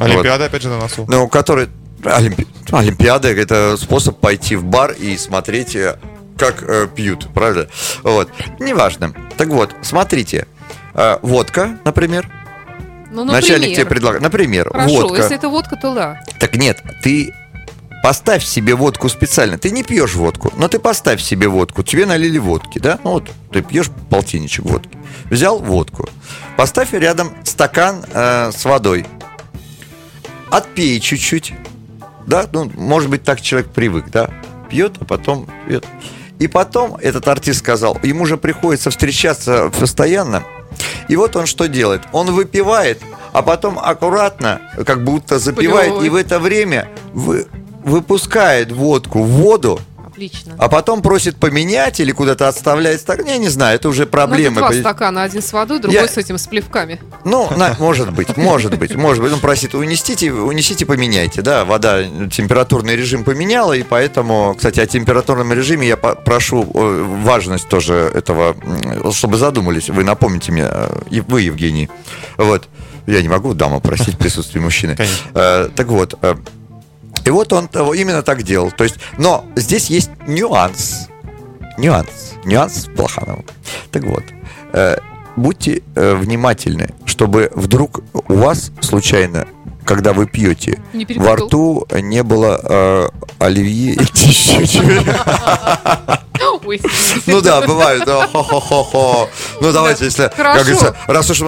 Олимпиада, вот. опять же, на носу. Ну, который... Олимпи... Олимпиада – это способ пойти в бар и смотреть, э, как э, пьют, правда? Вот. Неважно. Так вот, смотрите. Э, водка, например. Ну, например. Начальник тебе предлагает. Например, Хорошо, водка. если это водка, то да. Так нет, ты Поставь себе водку специально. Ты не пьешь водку, но ты поставь себе водку. Тебе налили водки, да? Ну вот ты пьешь полтинничек водки. Взял водку. Поставь рядом стакан э, с водой. Отпей чуть-чуть. Да, ну, может быть, так человек привык, да? Пьет, а потом пьет. И потом этот артист сказал, ему же приходится встречаться постоянно. И вот он что делает? Он выпивает, а потом аккуратно, как будто запивает, и в это время вы выпускает водку в воду, Отлично. А потом просит поменять или куда-то отставляет стакан. Я не знаю, это уже проблемы. Ну, два стакана, один с водой, другой Я... с этим, с плевками. Ну, на, может быть, может быть, может быть. Он просит, унесите, унесите, поменяйте. Да, вода, температурный режим поменяла, и поэтому, кстати, о температурном режиме я прошу важность тоже этого, чтобы задумались. Вы напомните мне, э, и вы, Евгений. Вот. Я не могу даму просить в присутствии мужчины. Конечно. Э, так вот, э, и вот он именно так делал. То есть, но здесь есть нюанс. Нюанс. Нюанс с Плохановым. Так вот, э, будьте э, внимательны, чтобы вдруг у вас случайно когда вы пьете, во рту не было э, оливье и Ну да, бывает. Ну давайте, если, как говорится, раз уж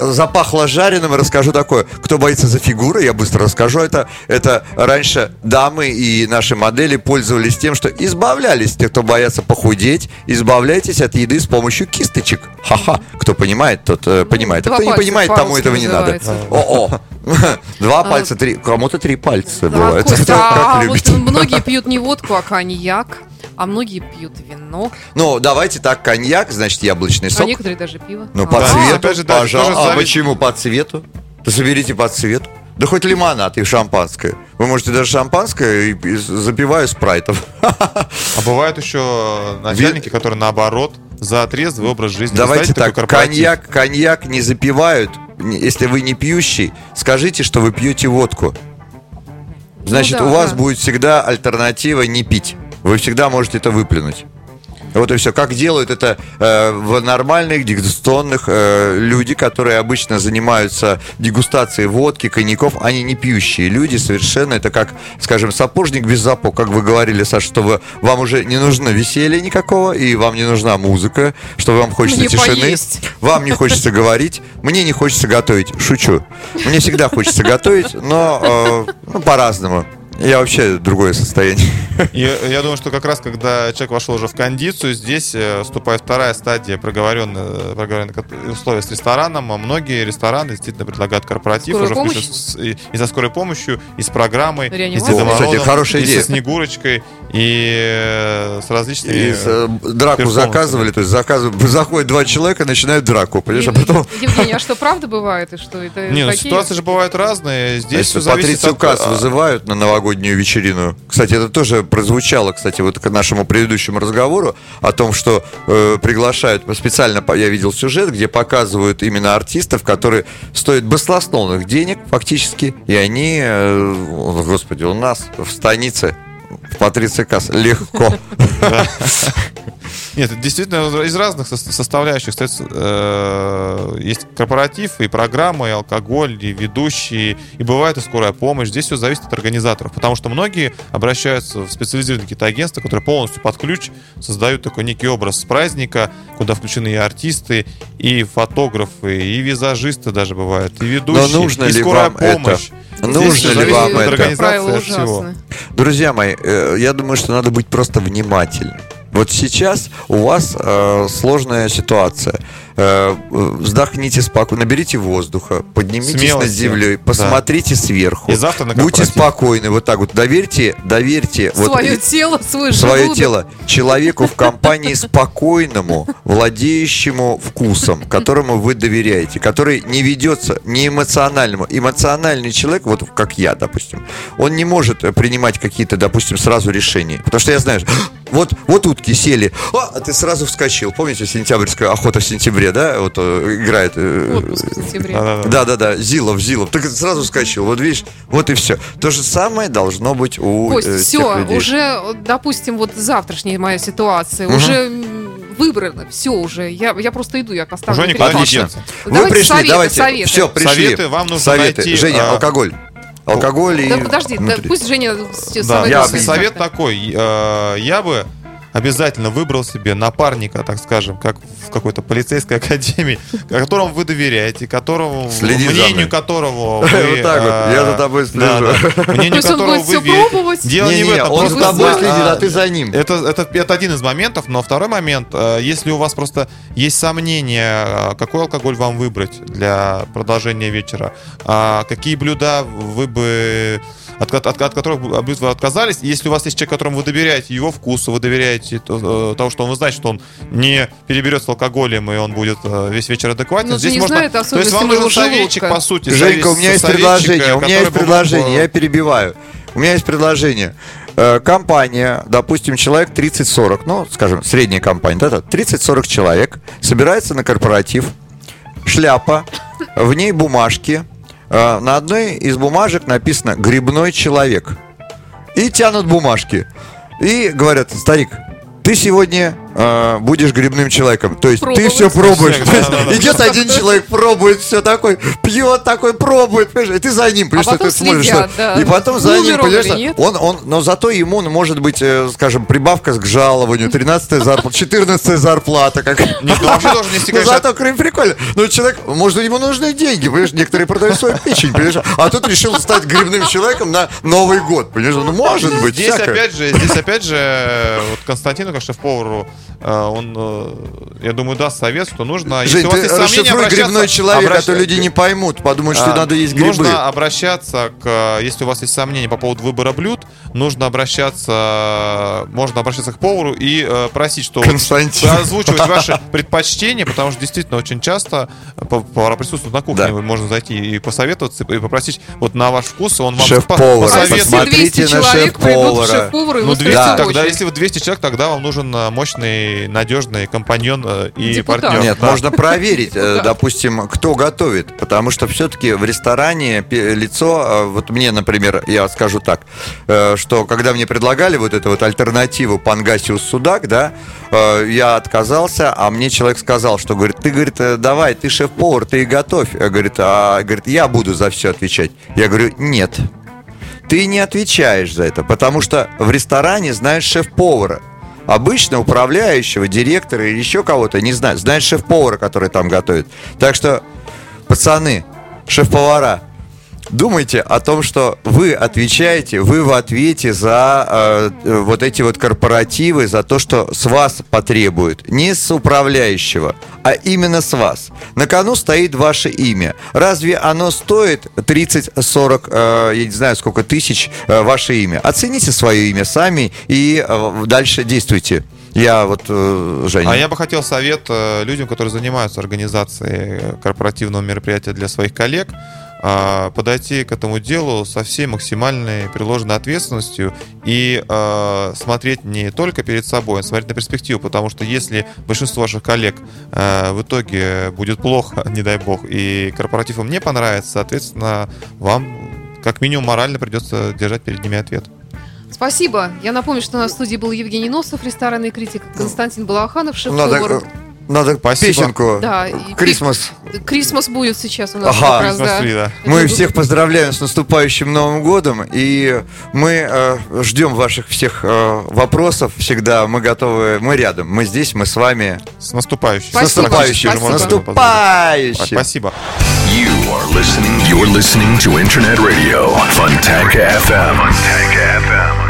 запахло жареным, расскажу такое. Кто боится за фигуры, я быстро расскажу. Это, это раньше дамы и наши модели пользовались тем, что избавлялись, те, кто боятся похудеть, избавляйтесь от еды с помощью кисточек. Ха-ха. Кто понимает, тот э, понимает. А кто не понимает, тому этого не надо. О-о. Два пальца, три. Кому-то три пальца бывает. А вот многие пьют не водку, а коньяк. А многие пьют вино. Ну, давайте так, коньяк, значит, яблочный а сок. А некоторые даже пиво. Ну, по цвету, пожалуйста. А почему по цвету? Да заберите по цвету. Да хоть лимонад и шампанское. Вы можете даже шампанское и запивая спрайтом. А бывают еще начальники, которые наоборот за трезвый образ жизни. Давайте так, коньяк, коньяк не запивают. Если вы не пьющий, скажите, что вы пьете водку. Значит, ну, да, у вас да. будет всегда альтернатива не пить. Вы всегда можете это выплюнуть. Вот и все. Как делают это э, в нормальных дегустационных э, люди, которые обычно занимаются дегустацией водки, коньяков, они не пьющие люди совершенно. Это как, скажем, сапожник без запок, как вы говорили, Саша, что вы, вам уже не нужно веселья никакого, и вам не нужна музыка, что вам хочется Мне тишины, поесть. вам не хочется говорить, мне не хочется готовить. Шучу. Мне всегда хочется готовить, но э, ну, по-разному. Я вообще другое состояние. Я, я думаю, что как раз когда человек вошел уже в кондицию, здесь э, вступает вторая стадия проговоренных, условий с рестораном. Многие рестораны действительно предлагают корпоратив Скорую уже и, и со скорой помощью, и с программой, и с Дедом Кстати, хорошая и идея. со Снегурочкой, и э, с различными... И с, э, драку заказывали, то есть заказывают, заходят два человека, начинают драку, понимаешь, а потом... Евгений, а что правда бывает? И что это Не, ну, ситуации же бывают разные. Здесь все зависит от... Касс вызывают на новогодний новогоднюю вечерину. Кстати, это тоже прозвучало, кстати, вот к нашему предыдущему разговору о том, что э, приглашают специально, я видел сюжет, где показывают именно артистов, которые стоят баслосновных денег фактически, и они, э, господи, у нас в станице в Патриции Касс легко. Нет, действительно, из разных составляющих э, есть корпоратив, и программы, и алкоголь, и ведущие, и бывает и скорая помощь. Здесь все зависит от организаторов, потому что многие обращаются в специализированные какие-то агентства, которые полностью под ключ создают такой некий образ праздника, куда включены и артисты, и фотографы, и визажисты даже бывают, и ведущие, Но нужно и скорая помощь. Это? Нужно ли вам это? Всего. Друзья мои, э, я думаю, что надо быть просто внимательным. Вот сейчас у вас э, сложная ситуация. Э, вздохните спокойно, наберите воздуха, поднимитесь Смелости. над землей, посмотрите да. сверху. И завтра на Будьте спокойны, вот так вот. Доверьте, доверьте. Свое вот, тело, свой Свое желудок. тело человеку в компании спокойному, владеющему вкусом, которому вы доверяете, который не ведется не эмоциональному. Эмоциональный человек, вот как я, допустим, он не может принимать какие-то, допустим, сразу решения. Потому что я знаю, вот, вот утки сели, а, а ты сразу вскочил. Помните, сентябрьская охота в сентябре, да, вот э, играет. Э, Отпуск в сентябре. Да, да, да, Зилов, Зилов. Так сразу вскочил. Вот видишь, вот и все. То же самое должно быть у Кость, э, все, людей. уже, допустим, вот завтрашняя моя ситуация, угу. уже выбрано, все уже. Я, я просто иду, я оставлю. Уже никуда не деться. Вы пришли, советы, давайте. Советы. Все, пришли. Советы вам нужно советы. найти. Женя, а... алкоголь. Алкоголь да, и... Да подожди, да, пусть Женя... Да. Я, совет такой. Я бы обязательно выбрал себе напарника, так скажем, как в какой-то полицейской академии, которому вы доверяете, которому Следи мнению которого вы... Вот так вот, я за тобой слежу. Мнению которого вы верите. Дело не в этом. Он за тобой следит, а ты за ним. Это, это, это один из моментов, но второй момент, э, если у вас просто есть сомнения, э, какой алкоголь вам выбрать для продолжения вечера, а какие блюда вы бы от, от, от которых вы отказались. Если у вас есть человек, которому вы доверяете его вкусу, вы доверяете то, э, того, что он вы знаете, что он не переберет с алкоголем и он будет э, весь вечер адекватен. Но Здесь не можно. Знает, то есть вам нужен советчик, по сути. Женька, у меня есть предложение. У меня есть предложение. Я перебиваю. У меня есть предложение э, компания, допустим, человек 30-40, ну, скажем, средняя компания, да, 30-40 человек, собирается на корпоратив, шляпа, в ней бумажки, на одной из бумажек написано «грибной человек». И тянут бумажки. И говорят, старик, ты сегодня э, будешь грибным человеком. То есть Пробовать. ты все пробуешь. Да, да, да. Идет один человек, пробует все такой, пьет такой, пробует, понимаешь, и ты за ним, понимаешь, а что ты следят, смотришь. Да. И потом за ним, понимаешь, он, он, но зато ему ну, может быть, э, скажем, прибавка к жалованию, 13 зарплата, 14 зарплата. Как... Ну вообще должен нести, конечно... зато прикольно. Ну, человек, может, ему нужны деньги, понимаешь, некоторые продают свою печень, понимаешь, а тут решил стать грибным человеком на Новый год, понимаешь, ну, может быть, Здесь опять же, здесь опять же, вот Константину, как шеф-повару, э, он Э, я думаю, даст совет, что нужно... Жень, если ты расшифруй грибной человек, обращ... а то люди не поймут, подумают, что а, надо есть грибы. Нужно обращаться к... Если у вас есть сомнения по поводу выбора блюд, нужно обращаться... Можно обращаться к повару и э, просить, что... Константин. Озвучивать ваши предпочтения, потому что действительно очень часто повара присутствуют на кухне, да. можно зайти и посоветоваться, и попросить вот на ваш вкус, он вам шеф-повар. посоветует. Посмотрите на шеф-повара. ну, 200, тогда, если вы 200 человек, тогда вам нужен э, мощный, надежный надежный компаньон э, и Депутат. партнер. Нет, да. можно проверить, э, допустим, кто готовит, потому что все-таки в ресторане лицо, э, вот мне, например, я скажу так, что когда мне предлагали вот эту вот альтернативу Пангасиус Судак, да, я отказался, а мне человек сказал, что, говорит, ты, говорит, давай, ты шеф-повар, ты и готовь. Говорит, а, говорит, я буду за все отвечать. Я говорю, нет, ты не отвечаешь за это, потому что в ресторане знаешь шеф-повара обычно управляющего, директора или еще кого-то не знает. Знает шеф-повара, который там готовит. Так что, пацаны, шеф-повара, думайте о том, что вы отвечаете, вы в ответе за э, вот эти вот корпоративы, за то, что с вас потребуют. Не с управляющего, а именно с вас. На кону стоит ваше имя. Разве оно стоит 30-40, э, я не знаю, сколько тысяч э, ваше имя? Оцените свое имя сами и э, дальше действуйте. Я вот, э, Женя. А я бы хотел совет э, людям, которые занимаются организацией корпоративного мероприятия для своих коллег. А, подойти к этому делу со всей максимальной приложенной ответственностью и э, смотреть не только перед собой, а смотреть на перспективу, потому что если большинство ваших коллег э, в итоге будет плохо, не дай бог, и корпоратив им не понравится, соответственно, вам как минимум морально придется держать перед ними ответ. Спасибо. Я напомню, что у нас в студии был Евгений Носов, ресторанный критик, Константин Балаханов, шеф-повар. Надо Спасибо. песенку. Да. Крисмас. Крисмас будет сейчас у нас. Ага. Как раз, да. да. Мы всех поздравляем с наступающим Новым годом. И мы э, ждем ваших всех э, вопросов всегда. Мы готовы, мы рядом. Мы здесь, мы с вами. С наступающим. Спасибо. С наступающим. Спасибо. Наступающим. Спасибо. You are listening, you're listening to Internet Radio, Fontanka FM. Fontanka FM.